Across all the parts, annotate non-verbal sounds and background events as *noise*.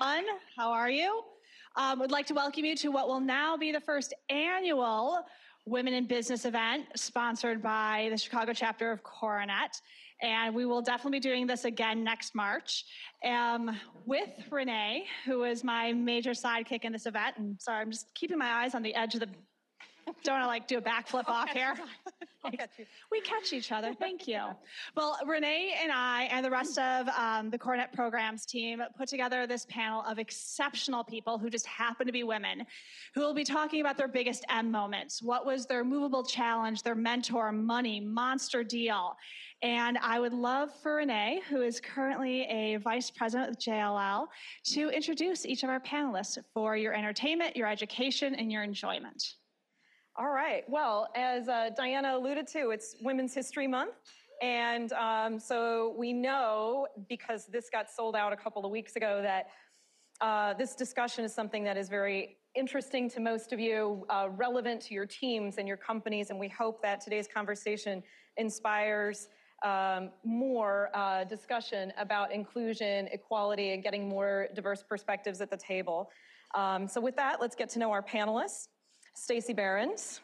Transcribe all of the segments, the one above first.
everyone. How are you? Um, would like to welcome you to what will now be the first annual Women in Business event sponsored by the Chicago chapter of CoreNet. And we will definitely be doing this again next March um, with Renae, who is my major sidekick in this event. And sorry, I'm just keeping my eyes on the edge of the *laughs* don't want to like do a backflip off here. I'll catch you. *laughs* We catch each other. Thank you. Well, Renae and I and the rest of um, the CoreNet programs team put together this panel of exceptional people who just happen to be women who will be talking about their biggest M moments. What was their movable challenge, their mentor, money, monster deal? And I would love for Renae, who is currently a vice president with JLL, to introduce each of our panelists for your entertainment, your education, and your enjoyment. All right. Well, as uh, Diana alluded to, it's Women's History Month. And um, so we know, because this got sold out a couple of weeks ago, that uh, this discussion is something that is very interesting to most of you, uh, relevant to your teams and your companies. And we hope that today's conversation inspires um, more uh, discussion about inclusion, equality, and getting more diverse perspectives at the table. Um, so with that, let's get to know our panelists. Stacey Barrins.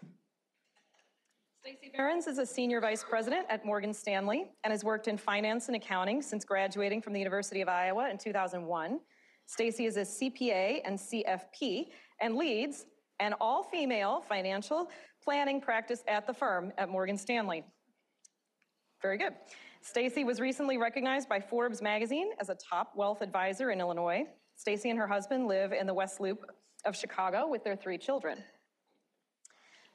Stacey Barrins is a senior vice president at Morgan Stanley and has worked in finance and accounting since graduating from the University of Iowa in 2001. Stacey is a CPA and CFP and leads an all-female financial planning practice at the firm at Morgan Stanley. Very good. Stacey was recently recognized by Forbes magazine as a top wealth advisor in Illinois. Stacey and her husband live in the West Loop of Chicago with their three children.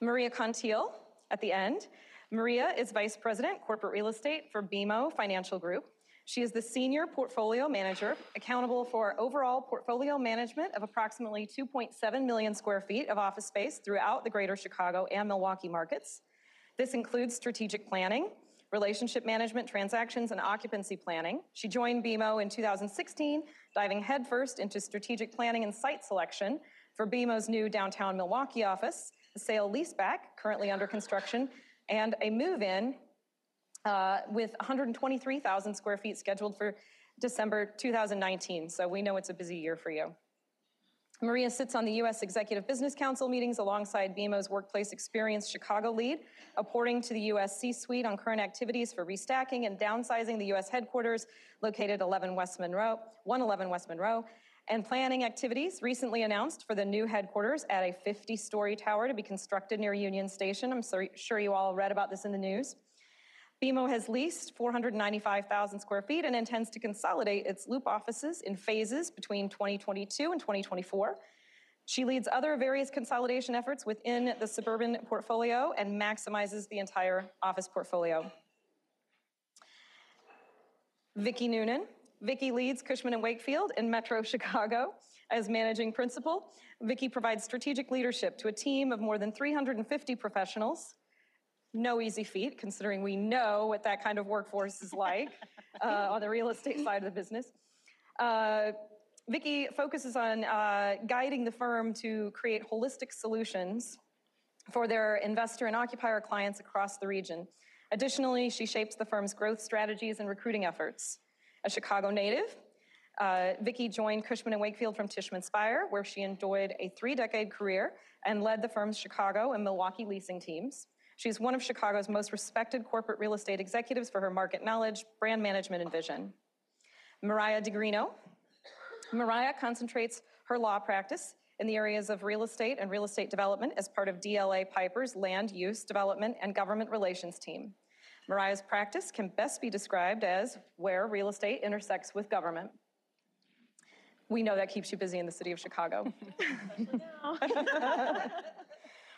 Maria Kontil at the end. Maria is Vice President, Corporate Real Estate for BMO Financial Group. She is the Senior Portfolio Manager, accountable for overall portfolio management of approximately 2.7 million square feet of office space throughout the greater Chicago and Milwaukee markets. This includes strategic planning, relationship management, transactions, and occupancy planning. She joined BMO in 2016, diving headfirst into strategic planning and site selection for BMO's new downtown Milwaukee office, sale leaseback currently under construction, and a move in uh, with 123,000 square feet scheduled for December 2019. So we know it's a busy year for you. Maria sits on the U.S. Executive Business Council meetings alongside BMO's Workplace Experience Chicago lead, reporting to the U.S. C-suite on current activities for restacking and downsizing the U.S. headquarters located 11 West Monroe, 111 West Monroe, and planning activities recently announced for the new headquarters at a 50-story tower to be constructed near Union Station. I'm sure you all read about this in the news. BMO has leased 495,000 square feet and intends to consolidate its Loop offices in phases between 2022 and 2024. She leads other various consolidation efforts within the suburban portfolio and maximizes the entire office portfolio. Vicki Noonan Vicki leads Cushman & Wakefield in Metro Chicago as managing principal. Vicki provides strategic leadership to a team of more than 350 professionals. No easy feat, considering we know what that kind of workforce is like *laughs* uh, on the real estate side of the business. Uh, Vicki focuses on uh, guiding the firm to create holistic solutions for their investor and occupier clients across the region. Additionally, she shapes the firm's growth strategies and recruiting efforts a Chicago native. Uh, Vicki joined Cushman & Wakefield from Tishman Speyer, where she enjoyed a three-decade career and led the firm's Chicago and Milwaukee leasing teams. She's one of Chicago's most respected corporate real estate executives for her market knowledge, brand management, and vision. Mariah DiGrino. Mariah concentrates her law practice in the areas of real estate and real estate development as part of DLA Piper's land use, development, and government relations team. Mariah's practice can best be described as where real estate intersects with government. We know that keeps you busy in the city of Chicago. *laughs*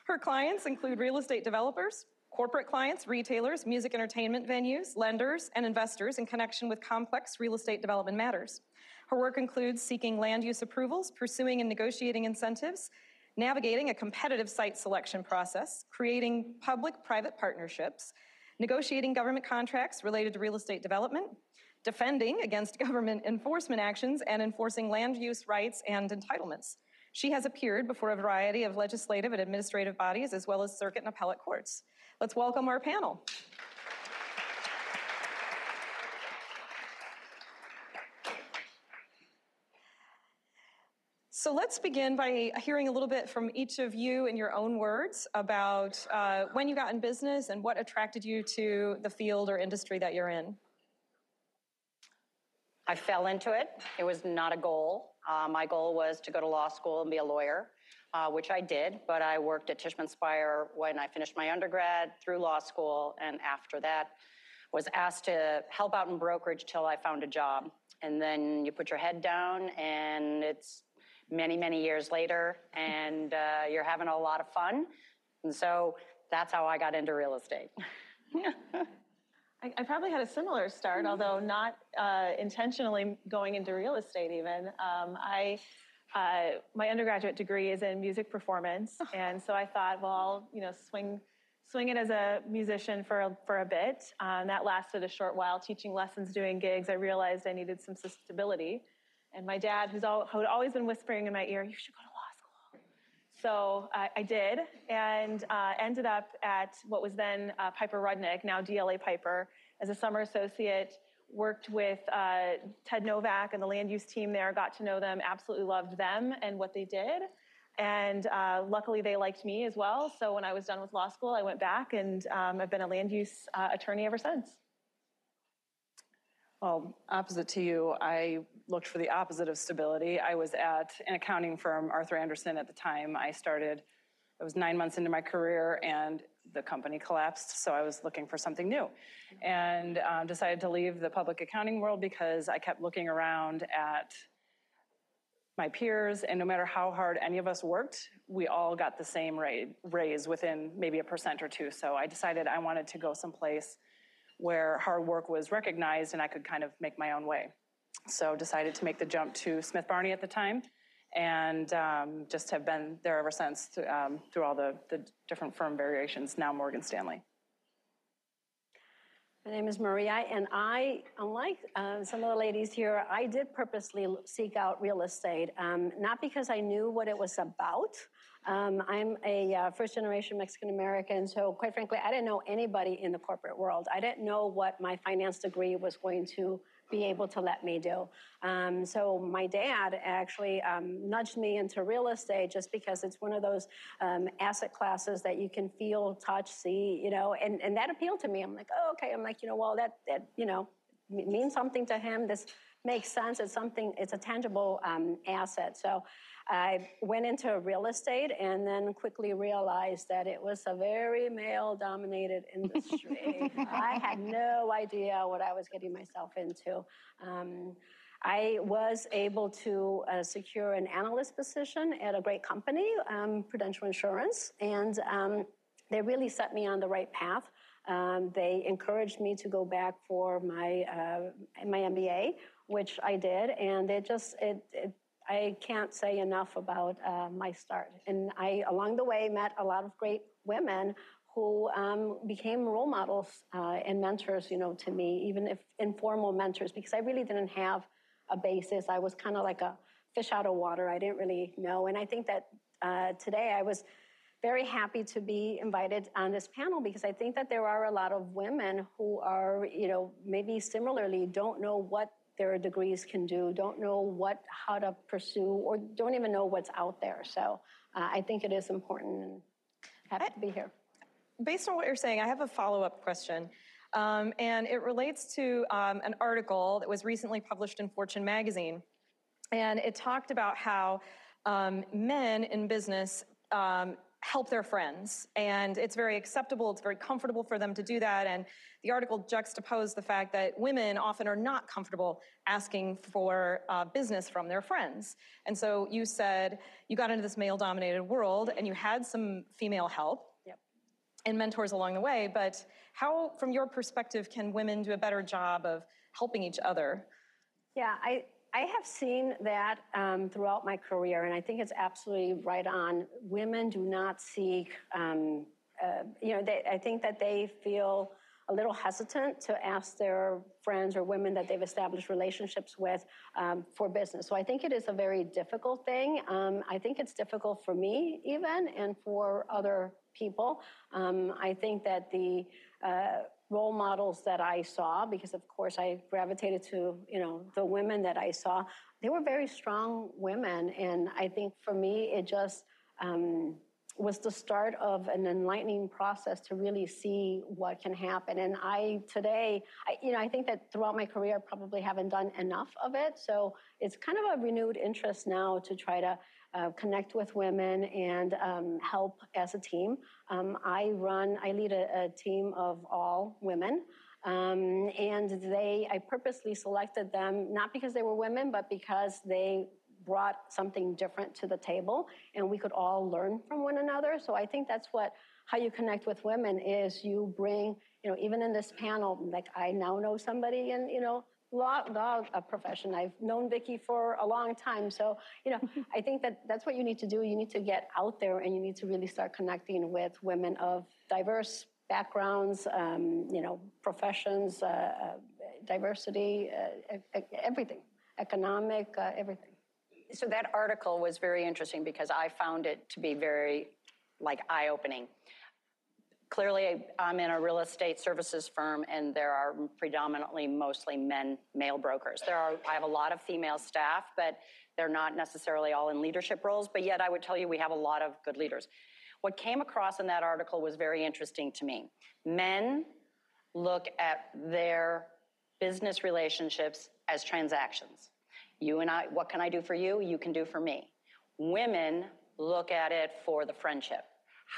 Her clients include real estate developers, corporate clients, retailers, music entertainment venues, lenders, and investors in connection with complex real estate development matters. Her work includes seeking land use approvals, pursuing and negotiating incentives, navigating a competitive site selection process, creating public-private partnerships, negotiating government contracts related to real estate development, defending against *laughs* government enforcement actions, and enforcing land use rights and entitlements. She has appeared before a variety of legislative and administrative bodies, as well as circuit and appellate courts. Let's welcome our panel. So let's begin by hearing a little bit from each of you in your own words about uh, when you got in business and what attracted you to the field or industry that you're in. I fell into it. It was not a goal. Uh, my goal was to go to law school and be a lawyer, uh, which I did, but I worked at Tishman Speyer when I finished my undergrad through law school, and after that was asked to help out in brokerage till I found a job. And then you put your head down, and it's many, many years later, and uh, you're having a lot of fun. And so that's how I got into real estate. *laughs* I, I probably had a similar start, although not uh, intentionally going into real estate even. Um, I, uh, my undergraduate degree is in music performance, *laughs* and so I thought, well, I'll, you know, swing, swing it as a musician for a, for a bit. Um, that lasted a short while, teaching lessons, doing gigs. I realized I needed some stability. And my dad, who's all, who had always been whispering in my ear, you should go to law school. So uh, I did and uh, ended up at what was then uh, Piper Rudnick, now DLA Piper, as a summer associate. Worked with uh, Ted Novak and the land use team there, got to know them, absolutely loved them and what they did. And uh, luckily, they liked me as well. So when I was done with law school, I went back and um, I've been a land use uh, attorney ever since. Well, opposite to you, I looked for the opposite of stability. I was at an accounting firm, Arthur Andersen, at the time. I started, I was nine months into my career, and the company collapsed, so I was looking for something new. And um, decided to leave the public accounting world because I kept looking around at my peers, and no matter how hard any of us worked, we all got the same raise within maybe a percent or two. So I decided I wanted to go someplace where hard work was recognized and I could kind of make my own way. So decided to make the jump to Smith Barney at the time and um, just have been there ever since um, through all the, the different firm variations, now Morgan Stanley. My name is Maria, and I, unlike uh, some of the ladies here, I did purposely seek out real estate, um, not because I knew what it was about, um, I'm a uh, first generation Mexican American, so quite frankly, I didn't know anybody in the corporate world. I didn't know what my finance degree was going to be able to let me do. Um, so my dad actually um, nudged me into real estate just because it's one of those um, asset classes that you can feel, touch, see, you know, and, and that appealed to me. I'm like, oh, okay. I'm like, you know, well, that, that you know, means something to him. This makes sense. It's something, it's a tangible um, asset. So I went into real estate and then quickly realized that it was a very male dominated industry. *laughs* I had no idea what I was getting myself into. Um, I was able to uh, secure an analyst position at a great company, um, Prudential Insurance, and um, they really set me on the right path. Um, they encouraged me to go back for my uh, my MBA, which I did, and it just it, it I can't say enough about uh, my start. And I, along the way, met a lot of great women who um, became role models uh, and mentors, you know, to me, even if informal mentors, because I really didn't have a basis. I was kind of like a fish out of water. I didn't really know. And I think that uh, today I was very happy to be invited on this panel because I think that there are a lot of women who are, you know, maybe similarly don't know what their degrees can do, don't know what how to pursue, or don't even know what's out there. So uh, I think it is important and happy to be here. Based on what you're saying, I have a follow-up question. Um, and it relates to um, an article that was recently published in Fortune magazine. And it talked about how um, men in business um, help their friends. And it's very acceptable, it's very comfortable for them to do that. And the article juxtaposed the fact that women often are not comfortable asking for uh, business from their friends. And so you said you got into this male dominated world and you had some female help. Yep. And mentors along the way, but how, from your perspective, can women do a better job of helping each other? Yeah, I, I have seen that um, throughout my career, and I think it's absolutely right on. Women do not seek, um, uh, you know, they, I think that they feel a little hesitant to ask their friends or women that they've established relationships with um, for business. So I think it is a very difficult thing. Um, I think it's difficult for me even and for other people. Um, I think that the uh, role models that I saw, because of course I gravitated to, you know, the women that I saw, they were very strong women. And I think for me, it just um, was the start of an enlightening process to really see what can happen. And I today, I, you know, I think that throughout my career, I probably haven't done enough of it. So it's kind of a renewed interest now to try to uh, connect with women and um, help as a team. Um, I run, I lead a, a team of all women. Um, and they, I purposely selected them not because they were women, but because they brought something different to the table and we could all learn from one another. So I think that's what, how you connect with women is you bring, you know, even in this panel, like I now know somebody in, you know, law, law profession. I've known Vicki for a long time. So, you know, *laughs* I think that that's what you need to do. You need to get out there and you need to really start connecting with women of diverse backgrounds, um, you know, professions, uh, uh, diversity, uh, everything, economic, uh, everything. So that article was very interesting because I found it to be very like eye-opening. Clearly, I'm in a real estate services firm and there are predominantly mostly men, male brokers. There are, I have a lot of female staff, but they're not necessarily all in leadership roles, but yet I would tell you we have a lot of good leaders. What came across in that article was very interesting to me. Men look at their business relationships as transactions. You and I, what can I do for you? You can do for me. Women look at it for the friendship.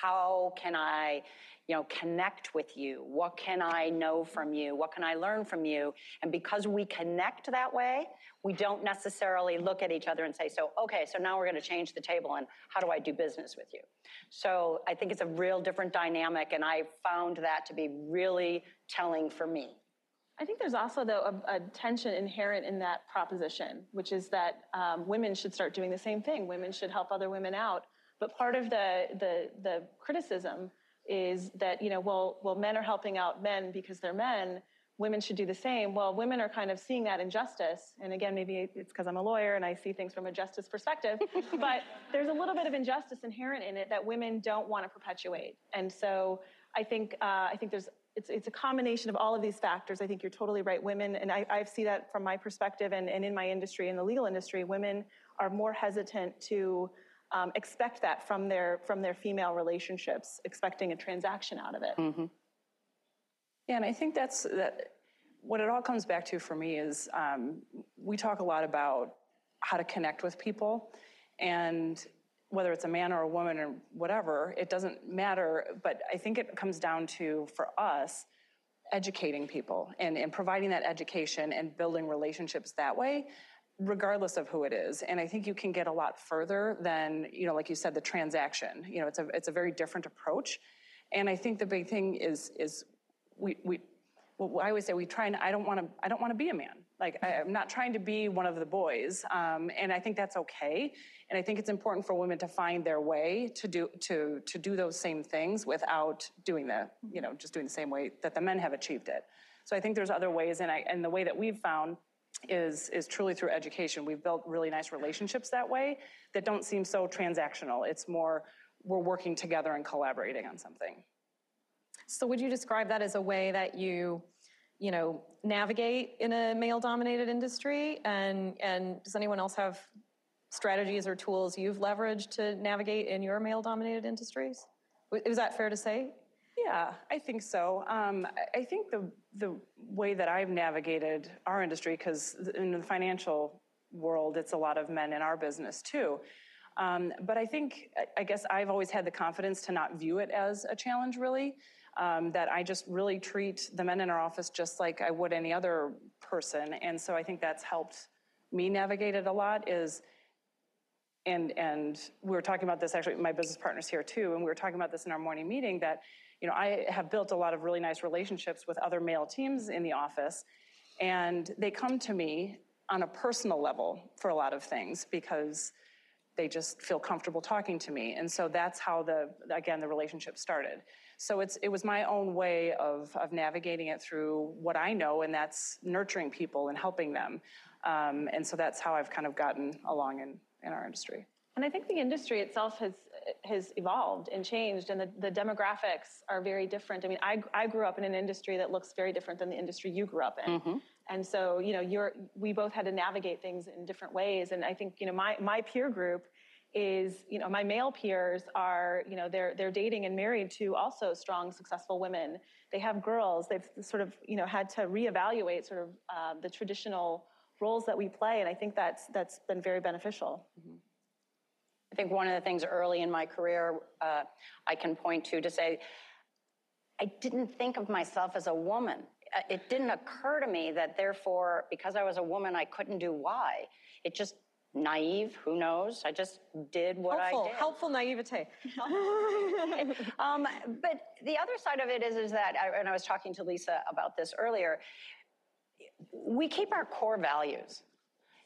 How can I, you know, connect with you? What can I know from you? What can I learn from you? And because we connect that way, we don't necessarily look at each other and say, so, okay, so now we're going to change the table and how do I do business with you? So I think it's a real different dynamic, and I found that to be really telling for me. I think there's also, though, a, a, tension inherent in that proposition, which is that um, women should start doing the same thing. Women should help other women out. But part of the, the, the criticism is that, you know, well, well, men are helping out men because they're men. Women should do the same. Well, women are kind of seeing that injustice. And again, maybe it's because I'm a lawyer and I see things from a justice perspective. *laughs* but there's a little bit of injustice inherent in it that women don't want to perpetuate. And so I think, uh, I think there's it's, it's a combination of all of these factors. I think you're totally right. Women, and I, I see that from my perspective and, and in my industry, in the legal industry, women are more hesitant to um, expect that from their, from their female relationships, expecting a transaction out of it. Mm-hmm. Yeah, and I think that's that. What it all comes back to for me is um, we talk a lot about how to connect with people, and whether it's a man or a woman or whatever, it doesn't matter. But I think it comes down to, for us, educating people and, and providing that education and building relationships that way, regardless of who it is. And I think you can get a lot further than, you know, like you said, the transaction. You know, it's a it's a very different approach. And I think the big thing is is we we well, I always say we try and I don't want to I don't want to be a man. Like I, am not trying to be one of the boys, um, and I think that's okay. And I think it's important for women to find their way to do to to do those same things without doing the you know just doing the same way that the men have achieved it. So I think there's other ways, and I and the way that we've found is is truly through education. We've built really nice relationships that way that don't seem so transactional. It's more we're working together and collaborating on something. So would you describe that as a way that you you know, navigate in a male-dominated industry? And, and does anyone else have strategies or tools you've leveraged to navigate in your male-dominated industries? Was that fair to say? Yeah, I think so. Um, I think the the way that I've navigated our industry, because in the financial world, it's a lot of men in our business too. Um, but I think, I guess I've always had the confidence to not view it as a challenge, really um, that I just really treat the men in our office just like I would any other person. And so I think that's helped me navigate it a lot is and and we were talking about this actually my business partners here too and we were talking about this in our morning meeting that you know i have built a lot of really nice relationships with other male teams in the office and they come to me on a personal level for a lot of things because they just feel comfortable talking to me and so that's how the again the relationship started so it's, it was my own way of, of navigating it through what I know, and that's nurturing people and helping them. Um, and so that's how I've kind of gotten along in, in our industry. And I think the industry itself has, has evolved and changed, and the, the demographics are very different. I mean, I, I grew up in an industry that looks very different than the industry you grew up in. And so, you know, you're, we both had to navigate things in different ways. And I think, you know, my, my peer group is, you know, my male peers are, you know, they're, they're dating and married to also strong, successful women. They have girls. They've sort of, you know, had to reevaluate sort of uh, the traditional roles that we play. And I think that's, that's been very beneficial. I think one of the things early in my career uh, I can point to to say, I didn't think of myself as a woman. Uh, It didn't occur to me that therefore, because I was a woman, I couldn't do Y. It just naive, who knows? I just did what Helpful, I did. helpful naivete. *laughs* Um, but the other side of it is, is that, I- and I was talking to Lisa about this earlier, we keep our core values.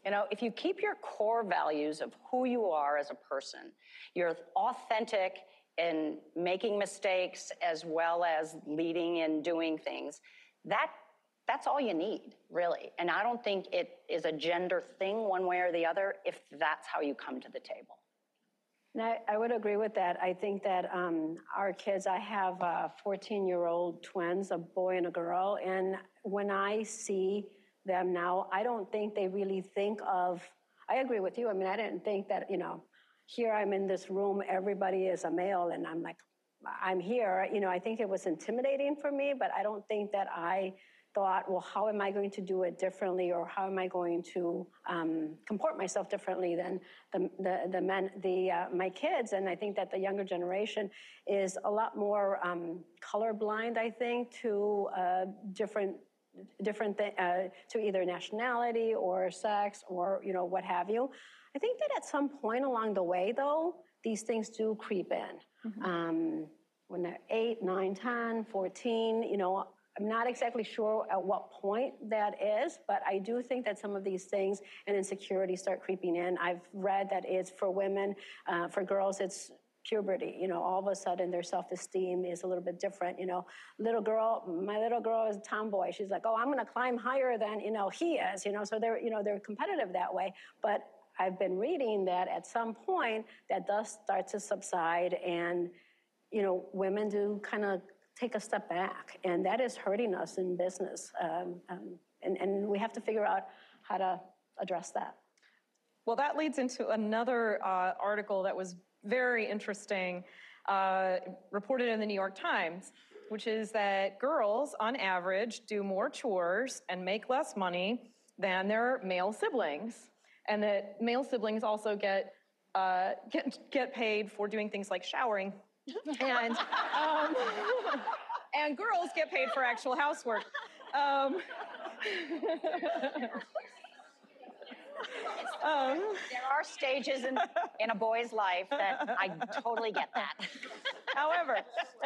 You know, if you keep your core values of who you are as a person, you're authentic in making mistakes as well as leading and doing things, that that's all you need, really. And I don't think it is a gender thing one way or the other if that's how you come to the table. I would agree with that. I think that um, our kids, I have uh, 14 year old twins, a boy and a girl. And when I see them now, I don't think they really think of, I agree with you. I mean, I didn't think that, you know, here I'm in this room, everybody is a male, and I'm like, I'm here. You know, I think it was intimidating for me, but I don't think that I thought, well, how am I going to do it differently, or how am I going to um, comport myself differently than the the, the men, the uh, my kids? And I think that the younger generation is a lot more um, colorblind. I think to uh, different different th- uh, to either nationality or sex or you know what have you. I think that at some point along the way, though, these things do creep in. Um, when they're 8, 9, 10, 14, you know, I'm not exactly sure at what point that is, but I do think that some of these things and insecurities start creeping in. I've read that it's for women, uh, for girls, it's puberty. You know, all of a sudden their self-esteem is a little bit different. You know, little girl, my little girl is a tomboy. She's like, oh, I'm going to climb higher than you know he is. You know, so they're you know they're competitive that way, but I've been reading that at some point that does start to subside and you know women do kind of take a step back and that is hurting us in business um, um, and, and we have to figure out how to address that Well, that leads into another uh, article that was very interesting, uh, reported in the New York Times, which is that girls, on average, do more chores and make less money than their male siblings, and that male siblings also get uh, get get paid for doing things like showering, *laughs* and um, and girls get paid for actual housework. Um, *laughs* um, There are stages in, in a boy's life that I totally get that. *laughs* However,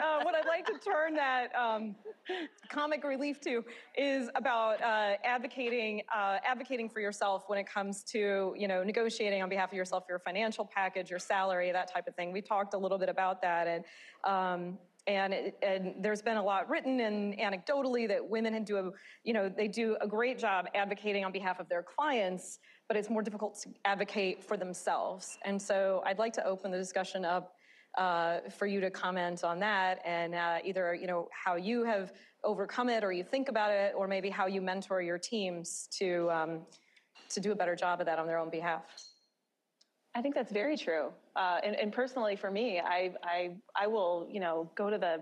uh, what I'd like to turn that um, comic relief to is about uh, advocating uh, advocating for yourself when it comes to you know negotiating on behalf of yourself your financial package, your salary, that type of thing. We talked a little bit about that, and um, and, it, and there's been a lot written and anecdotally that women do a, you know they do a great job advocating on behalf of their clients, but it's more difficult to advocate for themselves. And so I'd like to open the discussion up uh, for you to comment on that and uh, either you know how you have overcome it or you think about it or maybe how you mentor your teams to um, to do a better job of that on their own behalf. I think that's very true. Uh, and, and personally, for me, I, I, I will, you know, go to the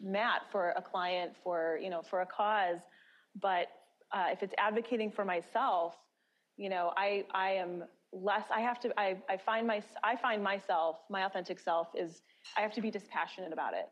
mat for a client for, you know, for a cause. But uh, if it's advocating for myself, you know, I, I am less. I have to. I, I find my. I find myself. My authentic self is. I have to be dispassionate about it,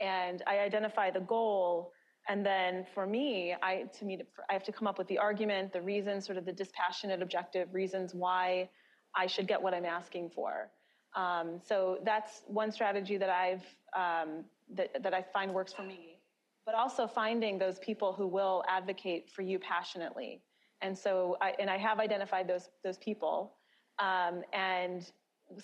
and I identify the goal. And then for me, I to me, I have to come up with the argument, the reasons, sort of the dispassionate, objective reasons why I should get what I'm asking for. Um, so that's one strategy that I've um, that, that I find works for me. But also finding those people who will advocate for you passionately. And so, I, and I have identified those those people. Um, and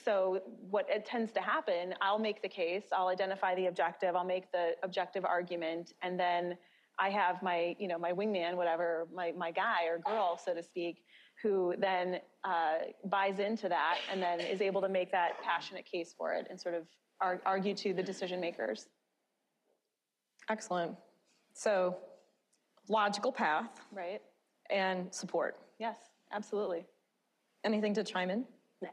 so, what it tends to happen, I'll make the case, I'll identify the objective, I'll make the objective argument, and then I have my, you know, my wingman, whatever, my my guy or girl, so to speak, who then uh, buys into that and then is able to make that passionate case for it and sort of ar- argue to the decision makers. Excellent. So logical path Right? And support. Yes, absolutely. Anything to chime in?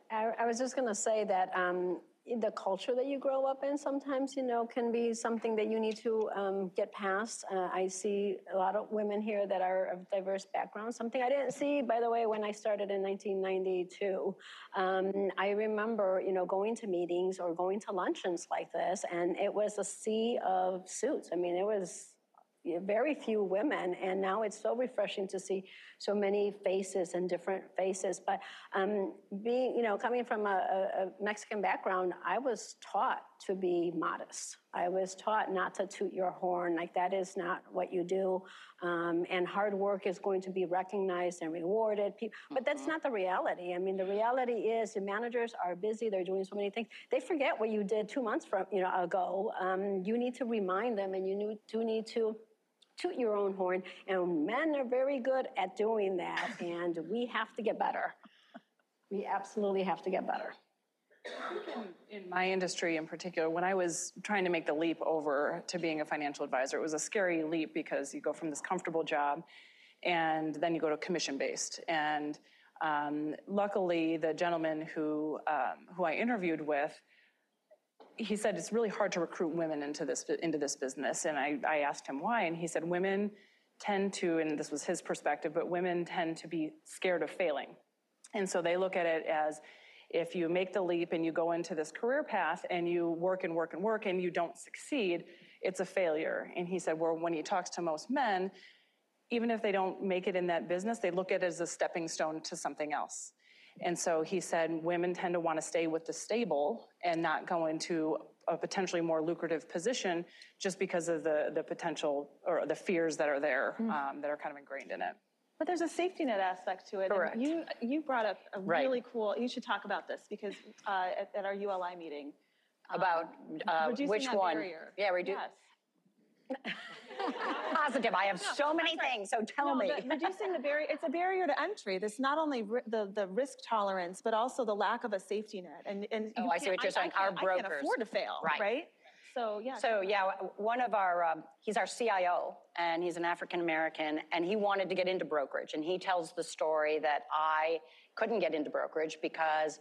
I, I was just going to say that um, the culture that you grow up in sometimes, you know, can be something that you need to um, get past. Uh, I see a lot of women here that are of diverse backgrounds, something I didn't see, by the way, when I started in 1992. Um, I remember, you know, going to meetings or going to luncheons like this, and it was a sea of suits. I mean, it was you know, very few women, and now it's so refreshing to see so many faces and different faces. But um, being, you know, coming from a, a, Mexican background, I was taught to be modest. I was taught not to toot your horn, like that is not what you do. Um, and hard work is going to be recognized and rewarded. But that's not the reality. I mean, the reality is the managers are busy. They're doing so many things. They forget what you did two months from, you know, ago. Um, you need to remind them, and you do need to toot your own horn. And men are very good at doing that, and we have to get better. We absolutely have to get better. in my industry in particular, when I was trying to make the leap over to being a financial advisor, it was a scary leap because you go from this comfortable job and then you go to commission based. And um, luckily, the gentleman who um, who I interviewed with, he said it's really hard to recruit women into this into this business. And I, I asked him why, and he said women tend to, and this was his perspective, but women tend to be scared of failing. And so they look at it as if you make the leap and you go into this career path and you work and work and work and you don't succeed, it's a failure. And he said, well, when he talks to most men, even if they don't make it in that business, they look at it as a stepping stone to something else. And so he said women tend to want to stay with the stable and not go into a potentially more lucrative position just because of the, the potential or the fears that are there um, that are kind of ingrained in it. But there's a safety net aspect to it. and Correct. You, you brought up a Right. really cool, you should talk about this because uh, at, at our ULI meeting. About uh, reducing which one? barrier. Yeah, reduce. Yes. *laughs* Positive. I have so many things, so tell me. reducing the barrier, it's a barrier to entry. This not only ri- the, the risk tolerance, but also the lack of a safety net. And, and Oh, you I see can't- what you're saying. Our can't- I can't brokers. afford to fail, Right. right? So, yeah. So yeah, one of our, um, he's our CIO, and he's an African American, and he wanted to get into brokerage. And he tells the story that I couldn't get into brokerage because,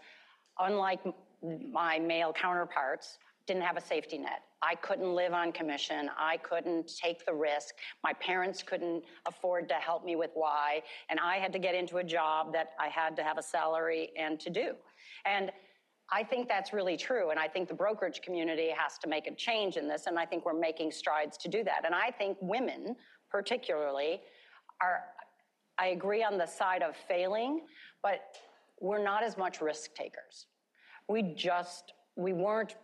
unlike m- my male counterparts, didn't have a safety net. I couldn't live on commission. I couldn't take the risk. My parents couldn't afford to help me with why, and I had to get into a job that I had to have a salary and to do. And I think that's really true. And I think the brokerage community has to make a change in this. And I think we're making strides to do that. And I think women, particularly, are, I agree on the side of failing, but we're not as much risk takers. We just, we weren't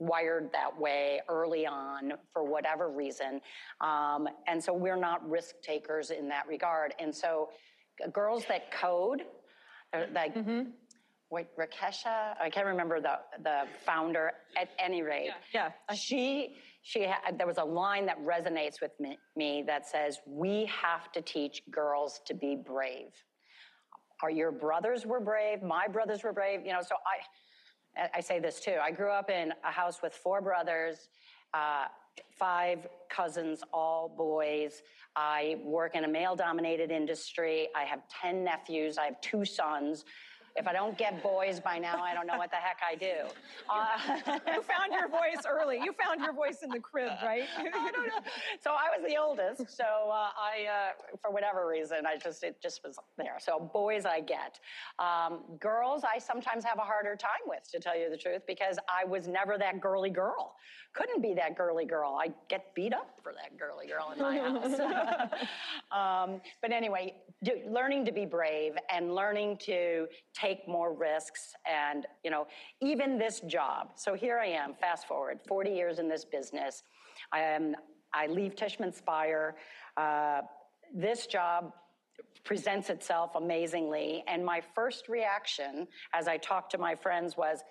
wired that way early on for whatever reason. Um, and so we're not risk takers in that regard. And so girls that code, uh, like, wait, Rakesha, I can't remember the, the founder at any rate. Yeah. She, she had, there was a line that resonates with me, me that says, we have to teach girls to be brave. Our, your brothers were brave, my brothers were brave, you know, so I, I- say this too. I grew up in a house with four brothers, uh, five cousins, all boys. I work in a male dominated industry. I have 10 nephews. I have two sons. If I don't get boys by now, I don't know what the heck I do. Uh, *laughs* You found your voice early. You found your voice in the crib, right? *laughs* I don't know. So I was the oldest. So uh, I, uh, for whatever reason, I just it just was there. So boys, I get. Um, girls, I sometimes have a harder time with, to tell you the truth, because I was never that girly girl. Couldn't be that girly girl. I get beat up for that girly girl in my house. *laughs* um, but anyway, do, learning to be brave and learning to take more risks, and you know, even this job. So here I am. Fast forward, 40 years in this business. I am. I leave Tishman Speyer. Uh, this job presents itself amazingly. And my first reaction as I talked to my friends was,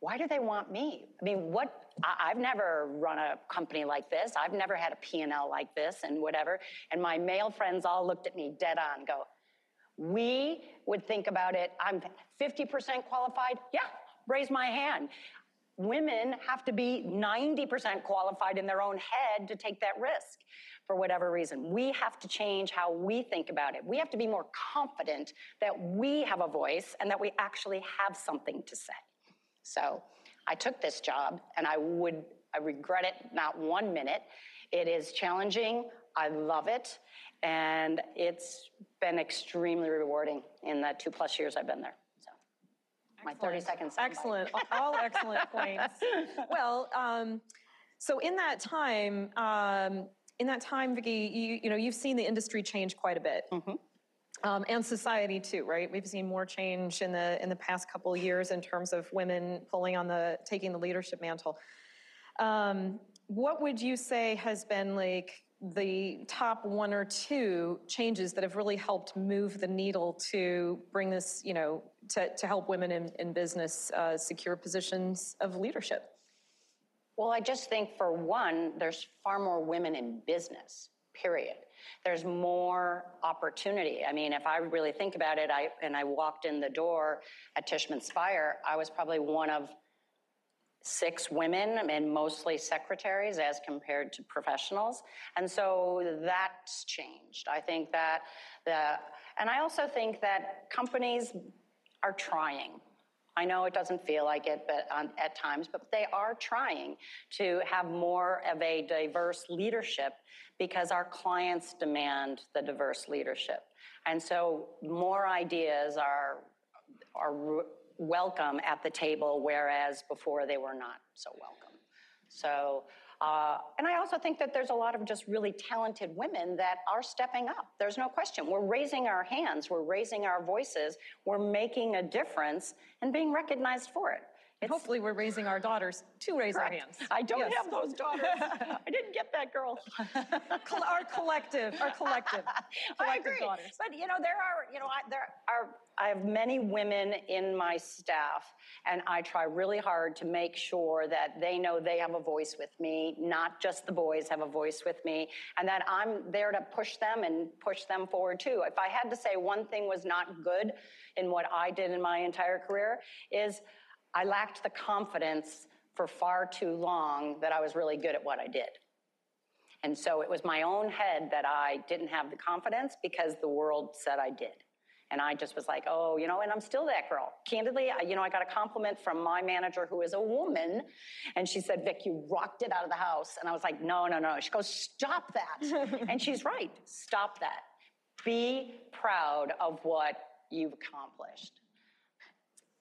why do they want me? I mean, what, I, I've never run a company like this. I've never had a P&L like this and whatever. And my male friends all looked at me dead on, go, We would think about it, I'm 50% qualified, yeah, raise my hand. Women have to be 90% qualified in their own head to take that risk for whatever reason. We have to change how we think about it. We have to be more confident that we have a voice and that we actually have something to say. So I took this job and I would, I regret it not one minute. It is challenging. I love it. And it's been extremely rewarding in the two plus years I've been there. So my 30 seconds. Excellent, all *laughs* excellent points. Well, um, so in that time, um, in that time, Vicki, you, you know, you've seen the industry change quite a bit. Um, and society too, right? We've seen more change in the, in the past couple of years in terms of women pulling on the, taking the leadership mantle. Um, what would you say has been like the top one or two changes that have really helped move the needle to bring this, you know, to, to help women in, in business uh, secure positions of leadership? Well, I just think for one, there's far more women in business, period. There's more opportunity. I mean, if I really think about it, I, and I walked in the door at Tishman Speyer, I was probably one of six women and mostly secretaries as compared to professionals. And so that's changed. I think that the, and I also think that companies are trying. I know it doesn't feel like it but um, at times, but they are trying to have more of a diverse leadership because our clients demand the diverse leadership. And so more ideas are, are welcome at the table, whereas before they were not so welcome. So, uh, and I also think that there's a lot of just really talented women that are stepping up. There's no question. We're raising our hands, we're raising our voices, we're making a difference and being recognized for it. It's, Hopefully, we're raising our daughters to raise our hands. I don't Yes. have those daughters. *laughs* I didn't get that girl. *laughs* Our collective, our collective, *laughs* collective daughters. But you know, there are, you know, I, there are, I have many women in my staff, and I try really hard to make sure that they know they have a voice with me, not just the boys have a voice with me, and that I'm there to push them and push them forward too. If I had to say one thing was not good in what I did in my entire career, is I lacked the confidence for far too long that I was really good at what I did. And so it was my own head that I didn't have the confidence because the world said I did. And I just was like, oh, you know, and I'm still that girl. Candidly, I, you know, I got a compliment from my manager who is a woman. And she said, Vic, you rocked it out of the house. And I was like, no, no, no. She goes, stop that. *laughs* and she's right. Stop that. Be proud of what you've accomplished.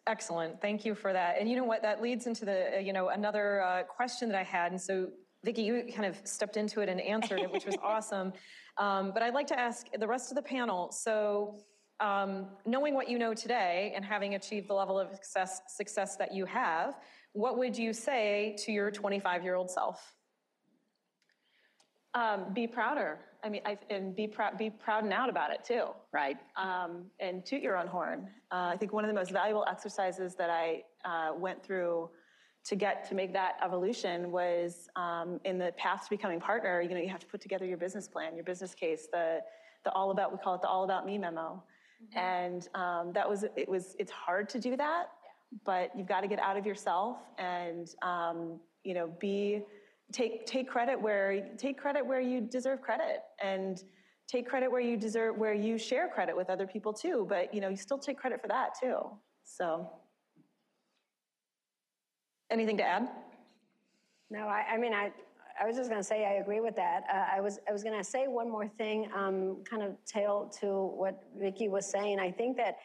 Excellent. Thank you for that. And you know what? That leads into the, uh, you know, another uh, question that I had. And so, Vicki, you kind of stepped into it and answered it, which was *laughs* awesome. Um, but I'd like to ask the rest of the panel. So, um, knowing what you know today and having achieved the level of success, success that you have, what would you say to your 25 year old self? Um, be prouder. I mean, I, and be proud, be proud and out about it too. Right. um, and toot your own horn. Uh, I think one of the most valuable exercises that I uh, went through to get to make that evolution was um, in the path to becoming partner. You know, you have to put together your business plan, your business case, the the all about we call it the all about me memo, and um, that was it was it's hard to do that, but you've got to get out of yourself and um, you know be take take credit where take credit where you deserve credit and take credit where you deserve where you share credit with other people too but you know you still take credit for that too so Anything to add? No, I, I mean, I, I was just going to say I agree with that. Uh, I was, I was going to say one more thing, um, kind of tail to what Vicki was saying. I think that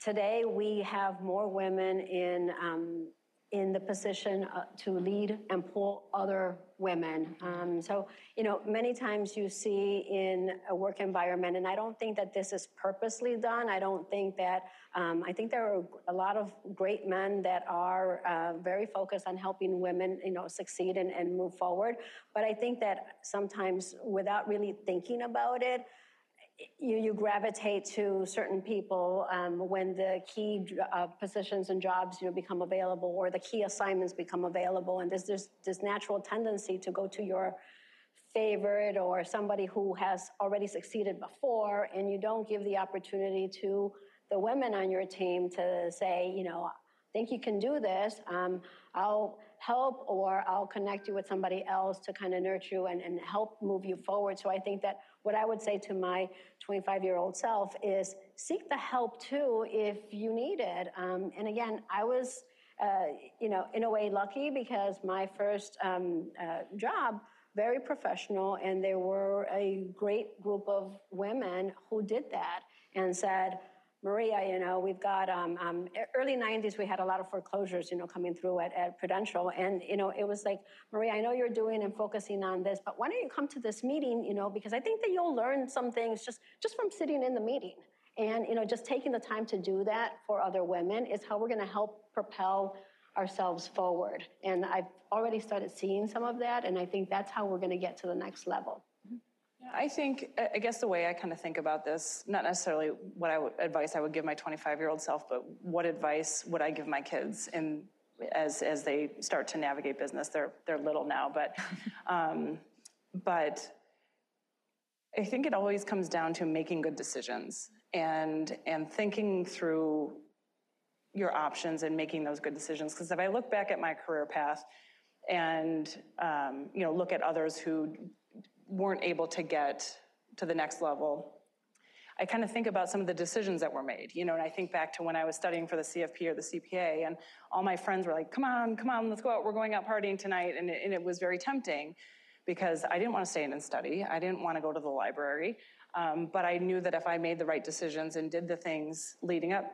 today we have more women in um, in the position uh, to lead and pull other women. Um, so, you know, many times you see in a work environment, and I don't think that this is purposely done. I don't think that, um, I think there are a lot of great men that are uh, very focused on helping women, you know, succeed and, and move forward. But I think that sometimes without really thinking about it, you, you gravitate to certain people um, when the key uh, positions and jobs you know become available or the key assignments become available and there's this this natural tendency to go to your favorite or somebody who has already succeeded before, and you don't give the opportunity to the women on your team to say, you know, I think you can do this. Um, I'll help or I'll connect you with somebody else to kind of nurture you and, and help move you forward. So I think that what I would say to my 25 year old self is seek the help too if you need it. Um, and again, I was, uh, you know, in a way lucky because my first um, uh, job, very professional, and there were a great group of women who did that and said, Maria, you know, we've got um, um, early 90s, we had a lot of foreclosures, you know, coming through at, at Prudential. And, you know, it was like, Maria, I know you're doing and focusing on this, but why don't you come to this meeting, you know, because I think that you'll learn some things just, just from sitting in the meeting. And, you know, just taking the time to do that for other women is how we're going to help propel ourselves forward. And I've already started seeing some of that. And I think that's how we're going to get to the next level. I think, I- guess the way I kind of think about this, not necessarily what I would, advice I would give my 25-year-old self, but what advice would I give my kids in, as, as they start to navigate business? They're, they're little now, but, *laughs* um, but I think it always comes down to making good decisions and, and thinking through your options and making those good decisions. Because if I look back at my career path and, um, you know, look at others who weren't able to get to the next level, I kind of think about some of the decisions that were made, you know, and I think back to when I was studying for the CFP or the CPA, and all my friends were like, come on, come on, let's go out, we're going out partying tonight. And it, and it was very tempting because I didn't want to stay in and study, I didn't want to go to the library. Um, but I knew that if I made the right decisions and did the things leading up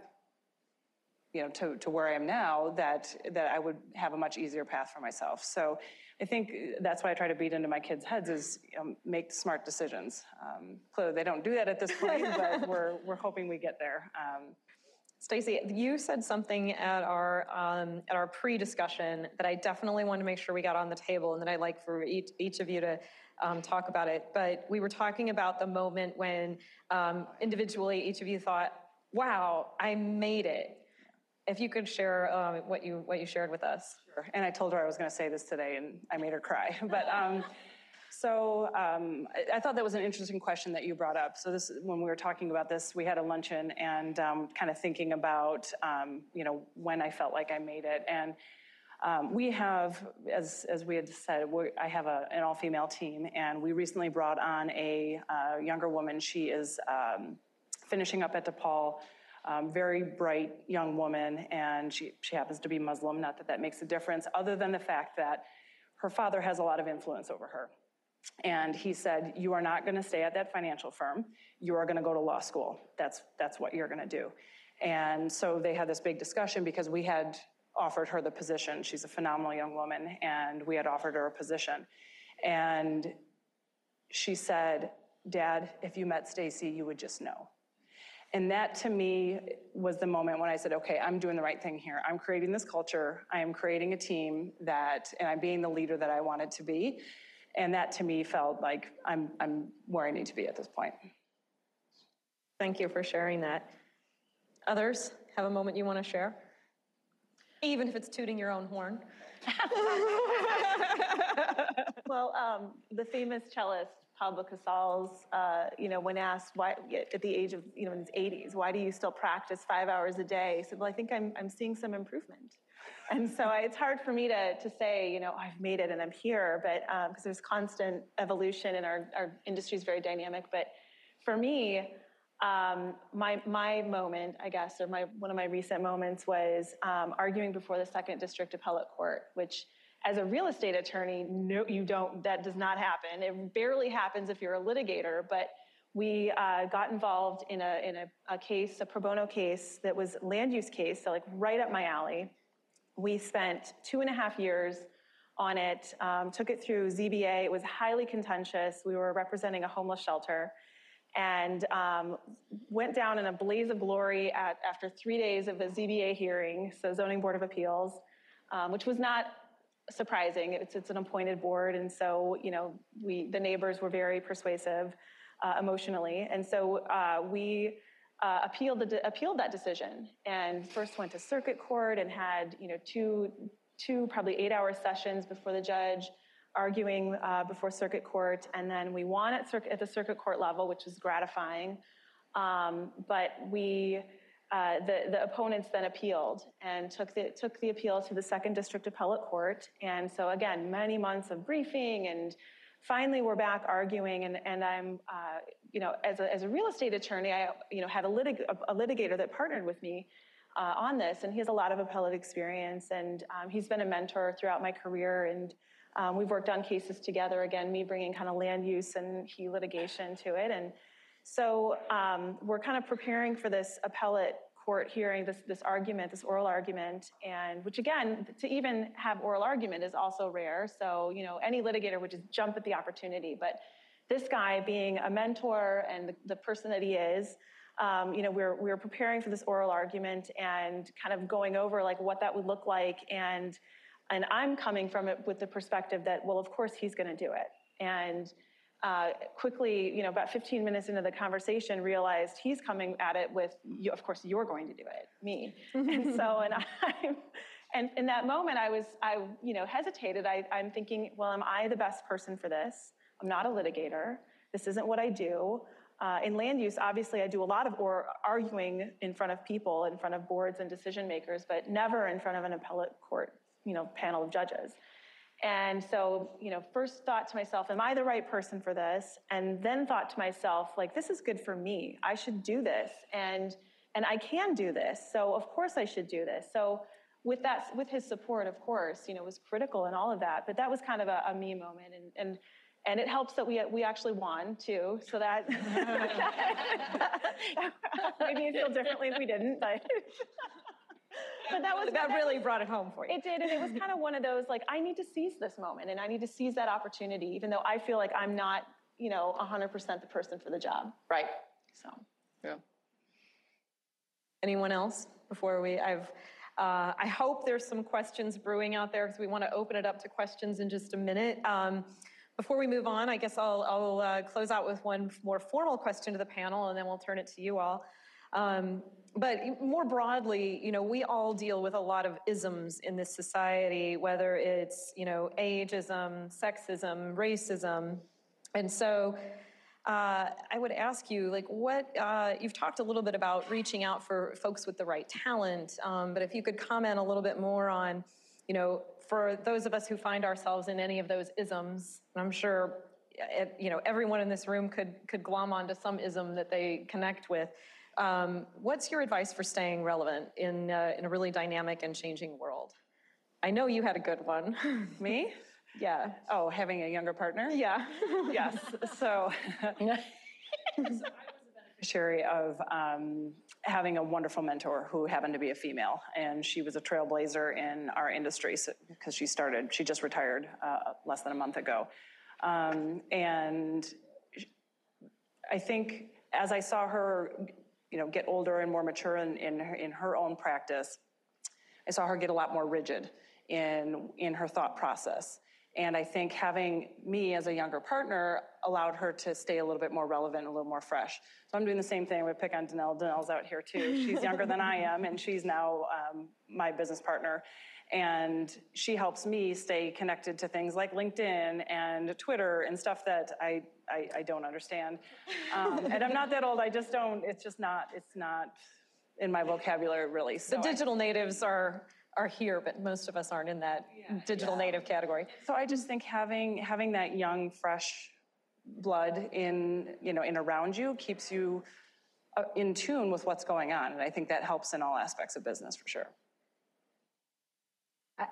you know, to, to where I am now, that, that I would have a much easier path for myself. So I think that's why I try to beat into my kids' heads is you know, make smart decisions. Um, clearly, they don't do that at this point, *laughs* but we're, we're hoping we get there. Um, Stacey, you said something at our um, at our pre-discussion that I definitely want to make sure we got on the table, and that I'd like for each each of you to um, talk about it. But we were talking about the moment when um, individually each of you thought, "Wow, I made it." If you could share um, what you what you shared with us. Sure. And I told her I was going to say this today, and I made her cry. *laughs* But um, so um, I, I thought that was an interesting question that you brought up. So this, when we were talking about this, we had a luncheon and um, kind of thinking about, um, you know, when I felt like I made it. And um, we have, as as we had said, I have a, an all-female team, and we recently brought on a uh, younger woman. She is finishing up at DePaul. Um, very bright young woman, and she, she happens to be Muslim. Not that that makes a difference, other than the fact that her father has a lot of influence over her. And he said, You are not going to stay at that financial firm. You are going to go to law school. That's, that's what you're going to do. And so they had this big discussion because we had offered her the position. She's a phenomenal young woman, and we had offered her a position. And she said, Dad, if you met Stacey, you would just know. And that to me was the moment when I said, okay, I'm doing the right thing here. I'm creating this culture. I am creating a team that, and I'm being the leader that I wanted to be. And that to me felt like I'm, I'm where I need to be at this point. Thank you for sharing that. Others have a moment you want to share? Even if it's tooting your own horn. *laughs* *laughs* Well, um, the famous cellist Pablo Casals, uh, you know, when asked why, at the age of, you know, in his 80s, why do you still practice five hours a day? He said, well, I think I'm, I'm seeing some improvement. And so I, it's hard for me to, to say, you know, I've made it and I'm here, but because um, there's constant evolution and our, our industry is very dynamic. But for me, um, my, my moment, I guess, or my, one of my recent moments was um, arguing before the Second District Appellate Court, which as a real estate attorney, no, you don't, that does not happen. It barely happens if you're a litigator, but we uh, got involved in, a, in a, a, case, a pro bono case that was land use case, so like right up my alley. We spent two and a half years on it, um, took it through ZBA. It was highly contentious. We were representing a homeless shelter and um, went down in a blaze of glory at, after three days of a ZBA hearing, so Zoning Board of Appeals, um, which was not surprising. It's, it's an appointed board, and so you know we the neighbors were very persuasive uh, emotionally, and so uh, we uh, appealed the appealed that decision, and first went to circuit court and had you know two two probably eight hour sessions before the judge. arguing uh, before circuit court, and then we won at, circuit, at the circuit court level, which was gratifying. Um, but we, uh, the, the opponents then appealed and took the, took the appeal to the second district appellate court. And so again, many months of briefing and finally we're back arguing and, and I'm, uh, you know, as a, as a real estate attorney, I, you know, had a, litig- a litigator that partnered with me uh, on this and he has a lot of appellate experience and um, he's been a mentor throughout my career and um, we've worked on cases together, again, me bringing kind of land use and he litigation to it. And so um, we're kind of preparing for this appellate court hearing, this, this argument, this oral argument, and which again, to even have oral argument is also rare. So, you know, any litigator would just jump at the opportunity. But this guy being a mentor and the, the person that he is, um, you know, we're, we're preparing for this oral argument and kind of going over like what that would look like. And, and I'm coming from it with the perspective that, well, of course he's going to do it. And uh, quickly, you know, about 15 minutes into the conversation, realized he's coming at it with, you, of course, you're going to do it, me. and so, *laughs* and I'm, and in that moment, I was, I, you know, hesitated. I, I'm thinking, well, am I the best person for this? I'm not a litigator. This isn't what I do. Uh, in land use, obviously, I do a lot of or arguing in front of people, in front of boards and decision makers, but never in front of an appellate court, you know, panel of judges. And so, you know, first thought to myself, am I the right person for this? And then thought to myself, like, this is good for me. I should do this. And and I can do this. So of course I should do this. So with that, with his support, of course, you know, was critical and all of that. But that was kind of a, a me moment. And and and it helps that we we actually won too. So that *laughs* *laughs* *laughs* maybe you feel differently if we didn't, but but that was That really brought it home for you. it did, and it was kind of one of those like I need to seize this moment, and I need to seize that opportunity, even though I feel like I'm not, you know, 100% the person for the job. Right. So Yeah. Anyone else before we, I've, uh, I hope there's some questions brewing out there because we want to open it up to questions in just a minute. Um, Before we move on, I guess I'll, I'll uh, close out with one more formal question to the panel and then we'll turn it to you all. Um, But more broadly, you know, we all deal with a lot of isms in this society, whether it's, you know, ageism, sexism, racism. And so uh, I would ask you, like, what, uh, you've talked a little bit about reaching out for folks with the right talent, um, but if you could comment a little bit more on, you know, for those of us who find ourselves in any of those isms, and I'm sure, eh, you know, everyone in this room could, could glom onto some ism that they connect with. Um, what's your advice for staying relevant in, uh, in a really dynamic and changing world? I know you had a good one. *laughs* Me? Yeah, Oh, having a younger partner? yeah. *laughs* Yes, *laughs* so. I was a beneficiary of um, having a wonderful mentor who happened to be a female, and she was a trailblazer in our industry because she started, she just retired uh, less than a month ago. Um, And I think as I saw her, you know, get older and more mature in, in, her, in her own practice, I saw her get a lot more rigid in, in her thought process. And I think having me as a younger partner allowed her to stay a little bit more relevant, a little more fresh. So I'm doing the same thing. We pick on Danelle. Danelle's out here too. She's younger than I am, and she's now um, my business partner. And she helps me stay connected to things like LinkedIn and Twitter and stuff that I, I, I don't understand. Um, *laughs* and I'm not that old. I just don't, it's just not, it's not in my vocabulary really. So The I- digital natives are, are here, but most of us aren't in that digital native category. So I just think having having that young, fresh blood in you know in around you keeps you uh, in tune with what's going on, and I think that helps in all aspects of business for sure.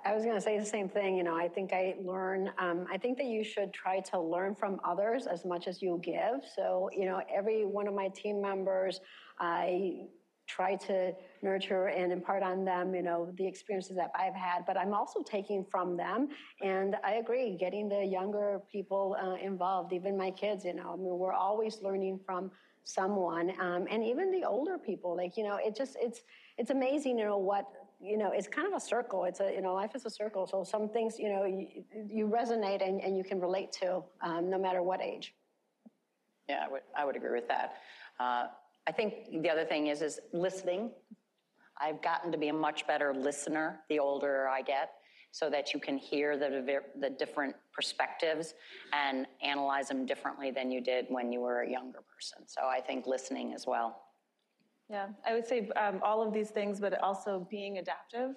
I- was going to say the same thing, you know, I think I learn, um, I think that you should try to learn from others as much as you give. So, you know, every one of my team members, I try to nurture and impart on them, you know, the experiences that I've had, but I'm also taking from them. And I agree, getting the younger people uh, involved, even my kids, you know, I mean, we're always learning from someone, um, and even the older people, like, you know, it just, it's, it's amazing, you know, what, you know, it's kind of a circle. It's a, you know, life is a circle. So some things, you know, you, you resonate and, and you can relate to, um, no matter what age. Yeah, I would, I would agree with that. Uh, I think the other thing is, is listening. I've gotten to be a much better listener the older I get. So that you can hear the, the different perspectives and analyze them differently than you did when you were a younger person. So I think listening as well. Yeah, I would say um, all of these things, but also being adaptive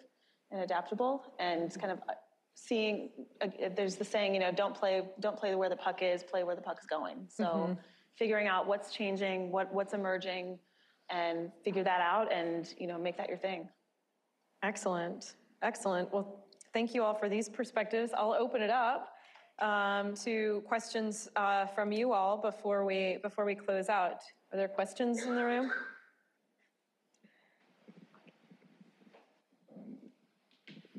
and adaptable and kind of uh, seeing, uh, there's the saying, you know, don't play, don't play where the puck is, play where the puck is going. So figuring out what's changing, what, what's emerging, and figure that out and, you know, make that your thing. Excellent, excellent. Well, thank you all for these perspectives. I'll open it up um, to questions uh, from you all before we, before we close out. Are there questions in the room?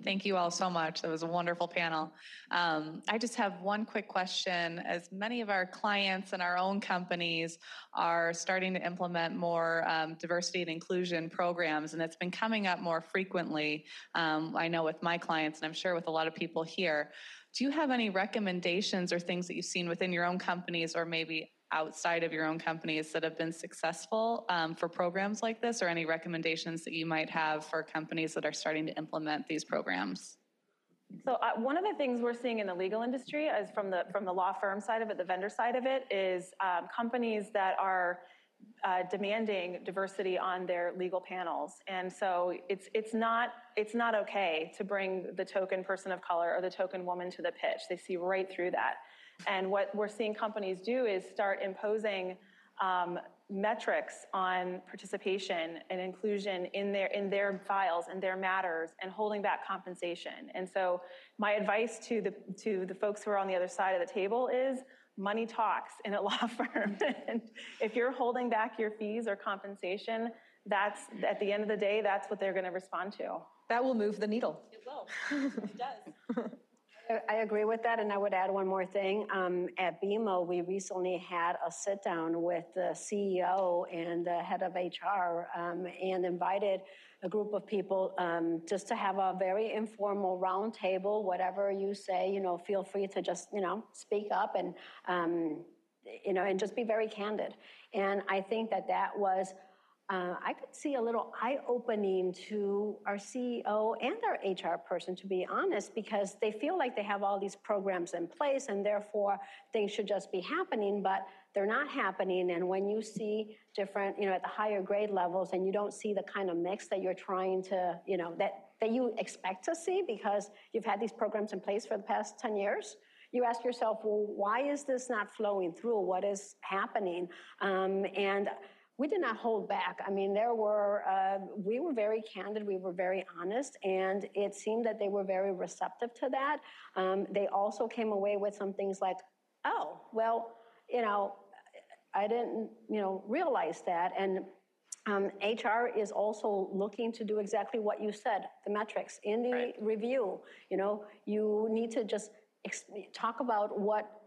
Thank you all so much. That was a wonderful panel. Um, I just have one quick question. As many of our clients and our own companies are starting to implement more um, diversity and inclusion programs, and it's been coming up more frequently, um, I know with my clients, and I'm sure with a lot of people here. Do you have any recommendations or things that you've seen within your own companies or maybe outside of your own companies that have been successful um, for programs like this, or any recommendations that you might have for companies that are starting to implement these programs? So uh, one of the things we're seeing in the legal industry is from the, from the law firm side of it, the vendor side of it, is um, companies that are uh, demanding diversity on their legal panels. And so it's, it's, not, it's not okay to bring the token person of color or the token woman to the pitch. They see right through that. And what we're seeing companies do is start imposing um, metrics on participation and inclusion in their in their files and their matters and holding back compensation. And so my advice to the to the folks who are on the other side of the table is money talks in a *laughs* law firm. and if you're holding back your fees or compensation, that's at the end of the day, that's what they're going to respond to. That will move the needle. It will. It does. I- *laughs* I agree with that, and I would add one more thing. Um, At BMO, we recently had a sit-down with the CEO and the head of HR um, and invited a group of people um, just to have a very informal roundtable, whatever you say, you know, feel free to just, you know, speak up and, um, you know, and just be very candid. And I think that that was uh, I could see a little eye-opening to our CEO and our HR person, to be honest, because they feel like they have all these programs in place and therefore things should just be happening, but they're not happening. And when you see different, you know, at the higher grade levels and you don't see the kind of mix that you're trying to, you know, that, that you expect to see because you've had these programs in place for the past 10 years, you ask yourself, well, why is this not flowing through? What is happening? Um, and we did not hold back. I mean, there were, uh, we were very candid, we were very honest, and it seemed that they were very receptive to that. Um, they also came away with some things like, oh, well, you know, I didn't, you know, realize that. And um, HR is also looking to do exactly what you said, the metrics in the review. You know, you need to just ex- talk about what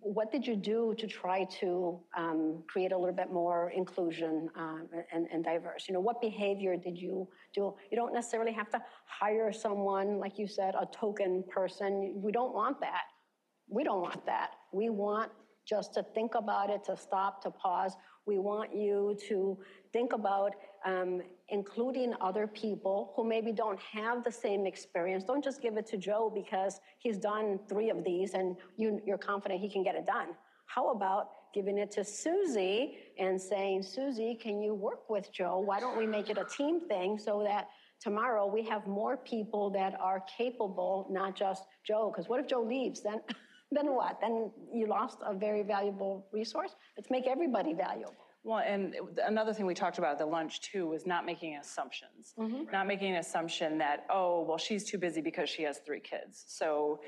what did you do to try to um, create a little bit more inclusion um, and, and diverse? You know, what behavior did you do? You don't necessarily have to hire someone, like you said, a token person. We don't want that. We don't want that. We want just to think about it, to stop, to pause. We want you to think about um, including other people who maybe don't have the same experience. Don't just give it to Joe because he's done three of these and you, you're confident he can get it done. How about giving it to Susie and saying, Susie, can you work with Joe? Why don't we make it a team thing so that tomorrow we have more people that are capable, not just Joe? Because what if Joe leaves? Then, *laughs* then what? Then you lost a very valuable resource. Let's make everybody valuable. Well, and another thing we talked about at the lunch too was not making assumptions. Mm-hmm. Not making an assumption that, oh, well, she's too busy because she has three kids. So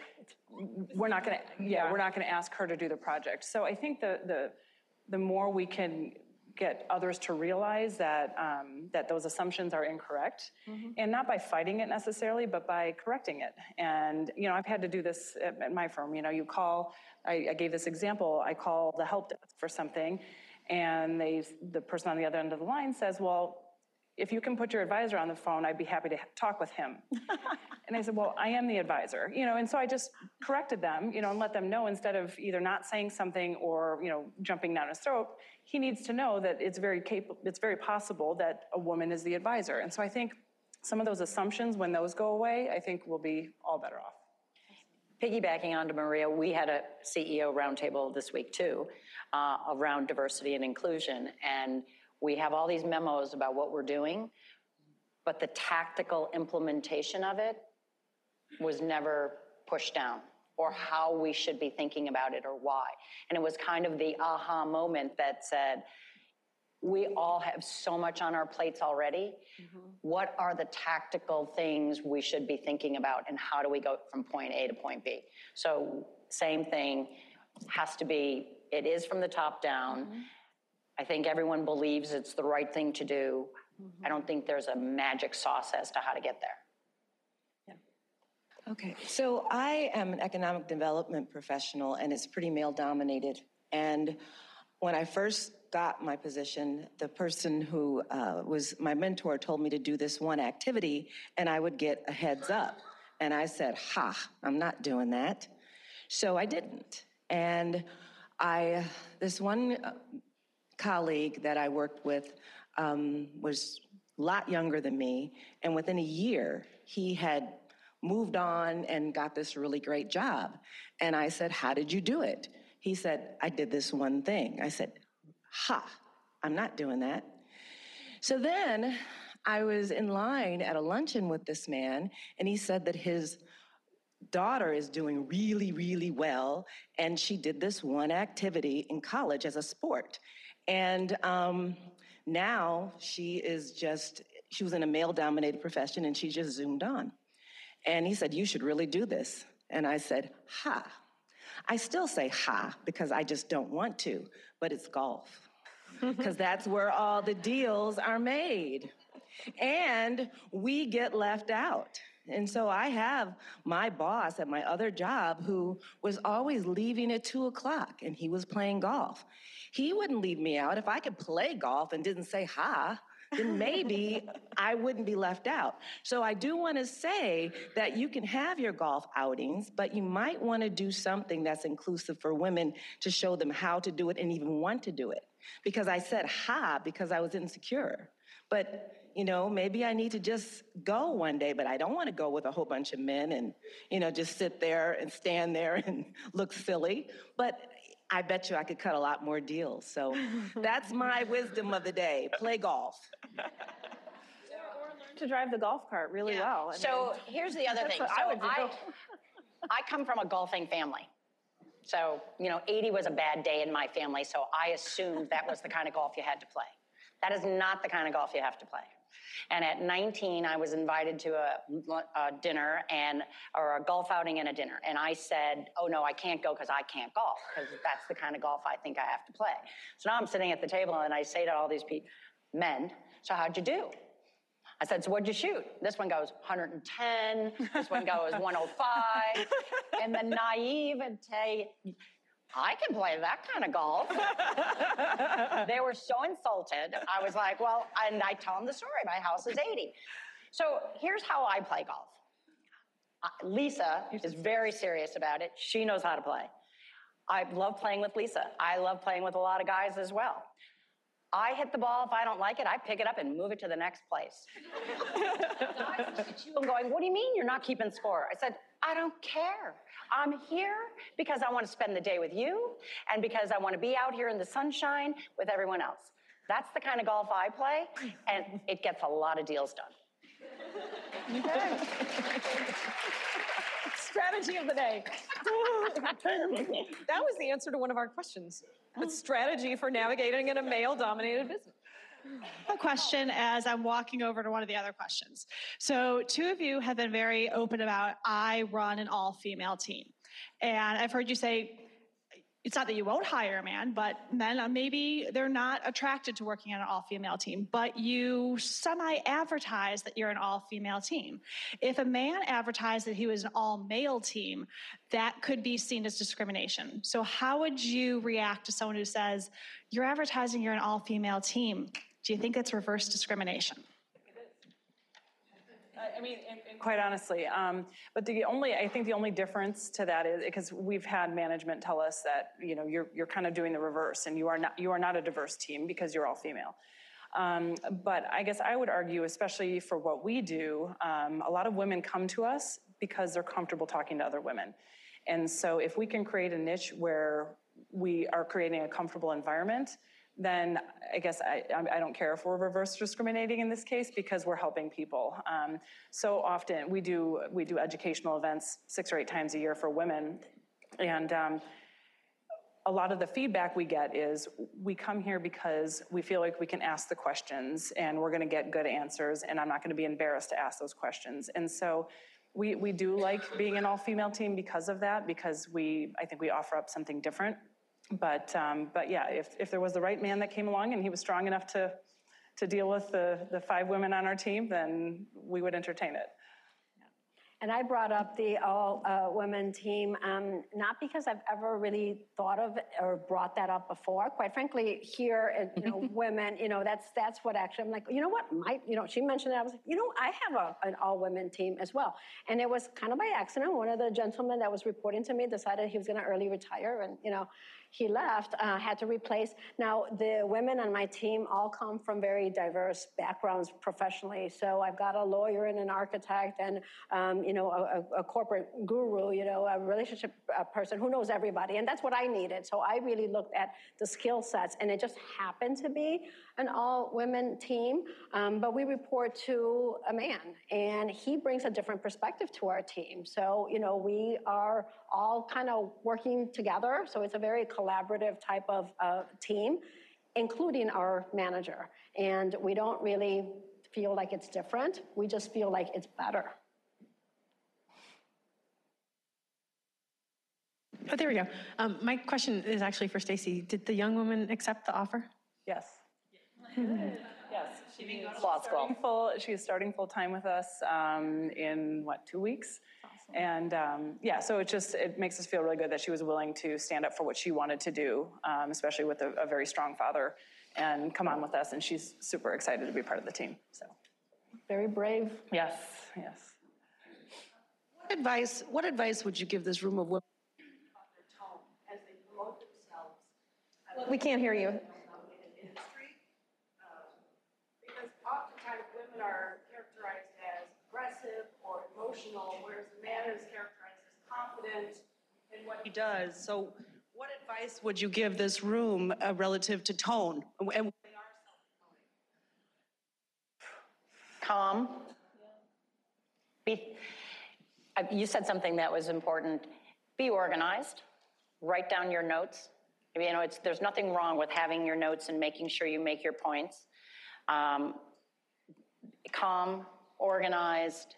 we're not gonna, yeah, we're not gonna ask her to do the project. So I think the, the, the more we can get others to realize that, um, that those assumptions are incorrect, and not by fighting it necessarily, but by correcting it. And, you know, I've had to do this at, at my firm, you know, you call, I, I gave this example, I call the help desk for something, and they, the person on the other end of the line says, well, if you can put your advisor on the phone, I'd be happy to talk with him. *laughs* and I said, well, I am the advisor, you know, and so I just corrected them, you know, and let them know instead of either not saying something or, you know, jumping down his throat, he needs to know that it's very capable, it's very possible that a woman is the advisor. And so I think some of those assumptions, when those go away, I think we'll be all better off. Piggybacking onto Maria, we had a CEO roundtable this week too, uh, around diversity and inclusion. And we have all these memos about what we're doing, but the tactical implementation of it was never pushed down or how we should be thinking about it or why. And it was kind of the aha moment that said, we all have so much on our plates already. Mm-hmm. What are the tactical things we should be thinking about and how do we go from point A to point B? So same thing has to be, it is from the top down. Mm-hmm. I think everyone believes it's the right thing to do. Mm-hmm. I don't think there's a magic sauce as to how to get there. Okay, so I am an economic development professional and it's pretty male dominated. And when I first got my position, the person who uh, was my mentor told me to do this one activity and I would get a heads up. And I said, Ha, I'm not doing that. So I didn't. And I, this one uh, colleague that I worked with um, was a lot younger than me. And within a year, he had moved on and got this really great job. And I said, How did you do it? He said, I did this one thing. I said, Ha, I'm not doing that. So then I was in line at a luncheon with this man, and he said that his daughter is doing really, really well, and she did this one activity in college as a sport. And um, now she is just, she was in a male dominated profession, and she just zoomed on. And he said, You should really do this. And I said, Ha. I still say ha because I just don't want to, but it's golf. *laughs* Because that's where all the deals are made. And we get left out. And so I have my boss at my other job who was always leaving at two o'clock and he was playing golf. He wouldn't leave me out. If I could play golf and didn't say ha, then maybe I wouldn't be left out. So I do want to say that you can have your golf outings, but you might want to do something that's inclusive for women to show them how to do it and even want to do it. Because I said ha because I was insecure. But you know, maybe I need to just go one day, but I don't want to go with a whole bunch of men and, you know, just sit there and stand there *laughs* and look silly. But I bet you I could cut a lot more deals. So that's my wisdom of the day. Play golf. To drive the golf cart really Yeah. well. I mean, So here's the other thing. what I would do. I, I come from a golfing family. So, you know, 80 was a bad day in my family, so I assumed that was the kind of golf you had to play. That is not the kind of golf you have to play. And at 19, I was invited to a, a dinner and or a golf outing and a dinner, and I said, "Oh no, I can't go because I can't golf because that's the kind of golf I think I have to play." So now I'm sitting at the table and I say to all these people, men, "So how'd you do?" I said, so what'd you shoot? This one goes 110. This one goes 105. *laughs* And the naivete, I can play that kind of golf. *laughs* they were so insulted. I was like, well, and I tell them the story. My house is 80. So here's how I play golf. Lisa is very serious about it. She knows how to play. I love playing with Lisa. I love playing with a lot of guys as well. I hit the ball. If I don't like it, I pick it up and move it to the next place. *laughs* Guys look at you and going, What do you mean you're not keeping score? I said, I don't care. I'm here because I want to spend the day with you and because I want to be out here in the sunshine with everyone else. That's the kind of golf I play, and it gets a lot of deals done. *laughs* Strategy of the day. *laughs* that was the answer to one of our questions. A oh. strategy for navigating in a male dominated business. a question as I'm walking over to one of the other questions. So, two of you have been very open about I run an all female team. And I've heard you say it's not that you won't hire a man, but men uh, maybe they're not attracted to working on an all female team, but you semi advertise that you're an all female team. If a man advertised that he was an all male team, that could be seen as discrimination. So, how would you react to someone who says, You're advertising you're an all female team? Do you think that's reverse discrimination? I mean, quite honestly, um, but the only, I think the only difference to that is, because we've had management tell us that, you know, you're, you're kind of doing the reverse and you are not, you are not a diverse team because you're all female. Um, but I guess I would argue, especially for what we do, um, a lot of women come to us because they're comfortable talking to other women. And so if we can create a niche where we are creating a comfortable environment, then I guess I, I don't care if we're reverse discriminating in this case because we're helping people. Um, so often we do we do educational events six or eight times a year for women, and um, a lot of the feedback we get is we come here because we feel like we can ask the questions and we're going to get good answers, and I'm not going to be embarrassed to ask those questions. And so we, we do like being an all-female team because of that, because we, I think we offer up something different. But, um, but yeah, if, if there was the right man that came along and he was strong enough to, to deal with the, the five women on our team, then we would entertain it. And I brought up the all-women team, um, not because I've ever really thought of or brought that up before. Quite frankly, here, uh, you know, *laughs* women, you know, that's that's what actually I'm like, you know what, my, you know, she mentioned it. I was like, you know, I have a, an all-women team as well, and it was kind of by accident. One of the gentlemen that was reporting to me decided he was going to early retire, and you know, he left, uh, had to replace. Now, the women on my team all come from very diverse backgrounds professionally. So I've got a lawyer and an architect and, um, you know, a, a, corporate guru, you know, a relationship uh, person who knows everybody. And that's what I needed. So I really looked at the skill sets and it just happened to be an all women team. Um, but we report to a man and he brings a different perspective to our team. So, you know, we are all kind of working together. So it's a very collaborative type of uh, team, including our manager. And we don't really feel like it's different. We just feel like it's better. Oh, there we go. Um, my question is actually for Stacey. Did the young woman accept the offer? Yes. *laughs* yes. She Law school. Full, she's starting full time with us um, in what, two weeks? And um, yeah, so it just it makes us feel really good that she was willing to stand up for what she wanted to do, um, especially with a, a, very strong father, and come on with us. And she's super excited to be part of the team. So very brave. Yes, yes. What advice? What advice would you give this room of women? We can't hear you. Because oftentimes women are characterized as aggressive or emotional, whereas the man is characterized as confident in what he does. So, what advice would you give this room uh, relative to tone? And calm. Be, uh, you said something that was important. Be organized. Write down your notes. You know, it's, there's nothing wrong with having your notes and making sure you make your points. Um, calm, organized,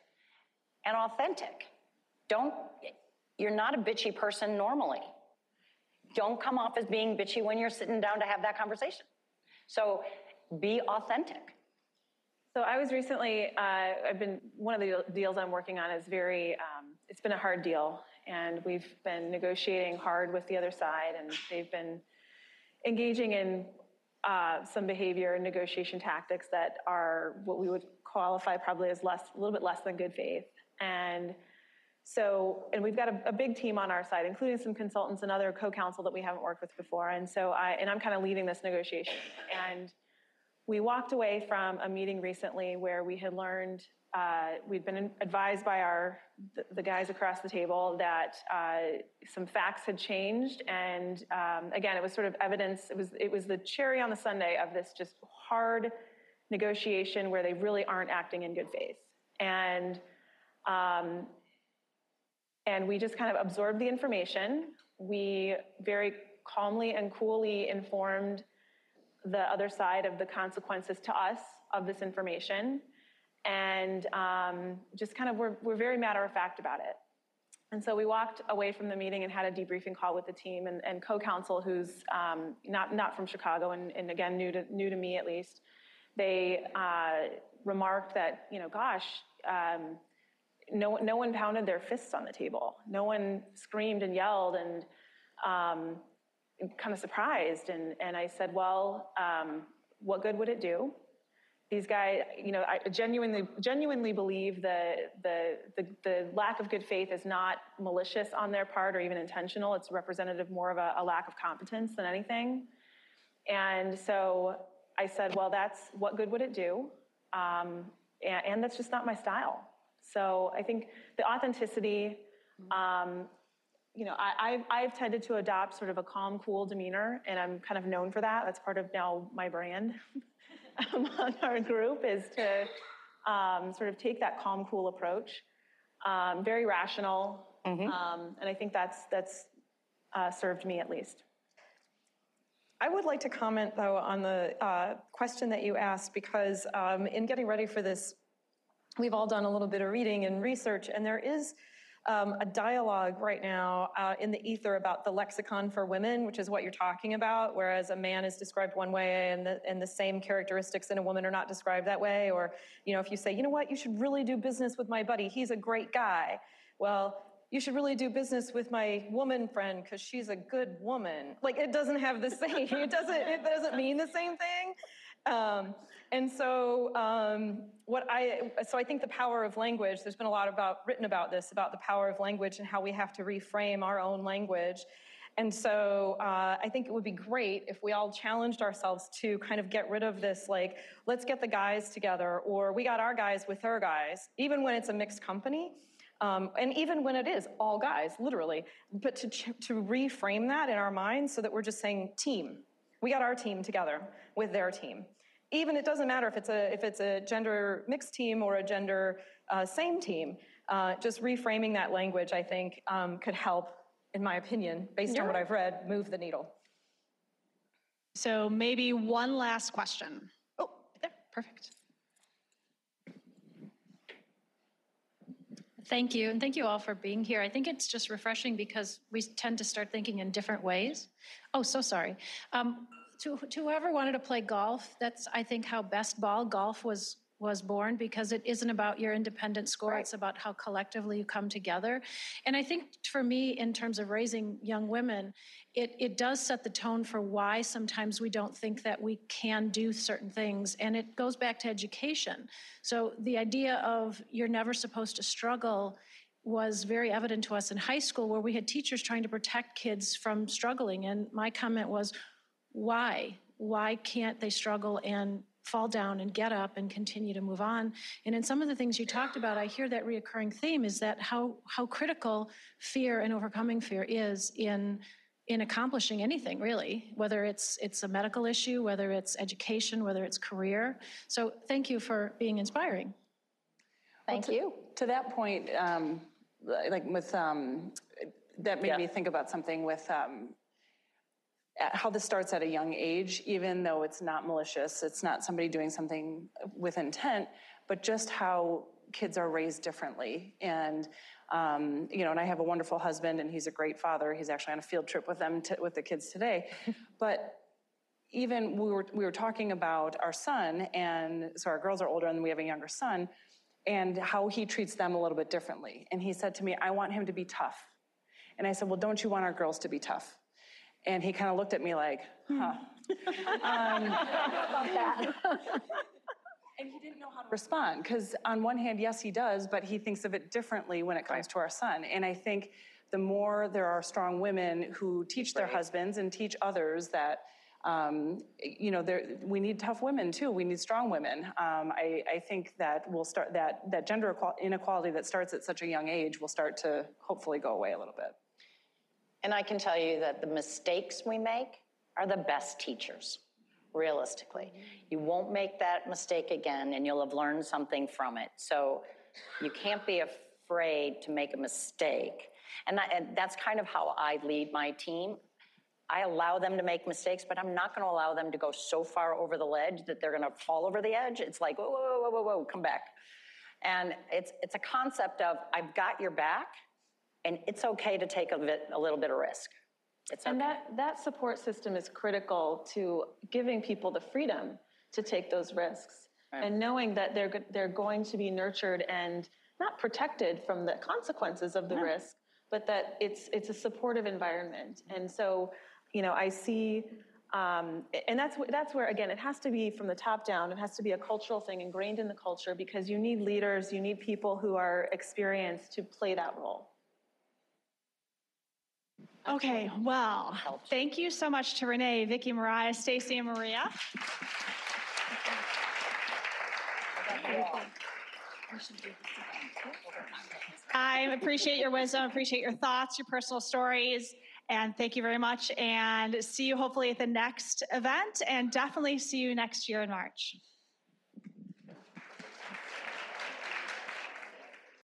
and authentic. Don't, you're not a bitchy person normally. Don't come off as being bitchy when you're sitting down to have that conversation. So be authentic. So I was recently, uh, I've been, one of the deals I'm working on is very, um, it's been a hard deal. And we've been negotiating hard with the other side, and they've been engaging in uh, some behavior and negotiation tactics that are what we would qualify probably as less, a little bit less than good faith. And so, and we've got a, a, big team on our side, including some consultants and other co-counsel that we haven't worked with before. And so I, and I'm kind of leading this negotiation. And we walked away from a meeting recently where we had learned, uh, we'd been advised by our, the, the guys across the table that uh, some facts had changed. And um, again, it was sort of evidence, it was, it was the cherry on the sundae of this just hard negotiation where they really aren't acting in good faith. And um, and we just kind of absorbed the information. We very calmly and coolly informed the other side of the consequences to us of this information. And um, just kind of, we're, we're very matter of fact about it. And so we walked away from the meeting and had a debriefing call with the team and, and co-counsel who's um, not, not from Chicago and, and, again, new to, new to me at least. They uh, remarked that, you know, gosh, um, no, no one pounded their fists on the table. No one screamed and yelled and um, kind of surprised. And, and I said, well, um, what good would it do? These guys, you know, I genuinely, genuinely believe the, the, the, the lack of good faith is not malicious on their part or even intentional. It's representative more of a, a lack of competence than anything. And so I said, well, that's, what good would it do? Um, and, and that's just not my style. So I think the authenticity, um, you know, I, I've, I've tended to adopt sort of a calm, cool demeanor, and I'm kind of known for that. That's part of now my brand *laughs* among our group is to um, sort of take that calm, cool approach. Um, very rational, um, and I think that's that's uh, served me at least. I would like to comment, though, on the uh, question that you asked, because um, in getting ready for this, we've all done a little bit of reading and research, and there is um, a dialogue right now uh, in the ether about the lexicon for women, which is what you're talking about, whereas a man is described one way and the, and the same characteristics in a woman are not described that way. Or, you know, if you say, you know what, you should really do business with my buddy, he's a great guy. Well, you should really do business with my woman friend because she's a good woman. Like it doesn't have the *laughs* same, it doesn't, it doesn't mean the same thing. Um, and so um, what I, so I think the power of language, there's been a lot about, written about this, about the power of language and how we have to reframe our own language. And so uh, I think it would be great if we all challenged ourselves to kind of get rid of this, like, let's get the guys together, or we got our guys with our guys, even when it's a mixed company. Um, and even when it is all guys, literally, but to, to reframe that in our minds so that we're just saying team. We got our team together with their team. Even it doesn't matter if it's a if it's a gender mixed team or a gender uh, same team. Uh, just reframing that language, I think, um, could help, in my opinion, based on what I've read, move the needle. So maybe one last question. Oh, there, perfect. Thank you, and thank you all for being here. I think it's just refreshing because we tend to start thinking in different ways. Oh, so sorry. Um, to, to whoever wanted to play golf, that's I think how best ball golf was was born because it isn't about your independent score it's about how collectively you come together. And i think for me in terms of raising young women it, it does set the tone for why sometimes we don't think that we can do certain things and it goes back to education. So the idea of you're never supposed to struggle was very evident to us in high school where we had teachers trying to protect kids from struggling and my comment was why why can't they struggle and fall down and get up and continue to move on. And in some of the things you talked about, I hear that reoccurring theme is that how how critical fear and overcoming fear is in in accomplishing anything really whether it's it's a medical issue whether it's education whether it's career so thank you for being inspiring Thank you. To that point, um, like with, um, that made Yeah. me think about something with um, at how this starts at a young age, even though it's not malicious, it's not somebody doing something with intent, but just how kids are raised differently. And, um, you know, and I have a wonderful husband and he's a great father. He's actually on a field trip with them, to, with the kids today. *laughs* but even we were, we were talking about our son, and so our girls are older and we have a younger son, and how he treats them a little bit differently. And he said to me, I want him to be tough. And I said, Well, don't you want our girls to be tough? And he kind of looked at me like, huh. *laughs* um, and he didn't know how to respond because, on one hand, yes, he does, but he thinks of it differently when it comes to our son. And I think the more there are strong women who teach their husbands and teach others that, um, you know, there, we need tough women too. We need strong women. Um, I, I think that we'll start that that gender inequality that starts at such a young age will start to hopefully go away a little bit. And I can tell you that the mistakes we make are the best teachers, realistically. You won't make that mistake again and you'll have learned something from it. So you can't be afraid to make a mistake. And, that, and that's kind of how I lead my team. I allow them to make mistakes, but I'm not going to allow them to go so far over the ledge that they're going to fall over the edge. It's like, whoa, whoa, whoa, whoa, whoa, come back. And it's, it's a concept of I've got your back, and it's okay to take a, bit, a little bit of risk. It's okay. And that, that support system is critical to giving people the freedom to take those risks and knowing that they're, they're going to be nurtured and not protected from the consequences of the risk, but that it's, it's a supportive environment. And so, you know, I see, um, and that's, that's where, again, it has to be from the top down. It has to be a cultural thing ingrained in the culture because you need leaders, you need people who are experienced to play that role. Okay, well, thank you so much to Renae, Vicki, Mariah, Stacey, and Maria. I appreciate your wisdom, appreciate your thoughts, your personal stories, and thank you very much. And see you hopefully at the next event, and definitely see you next year in March.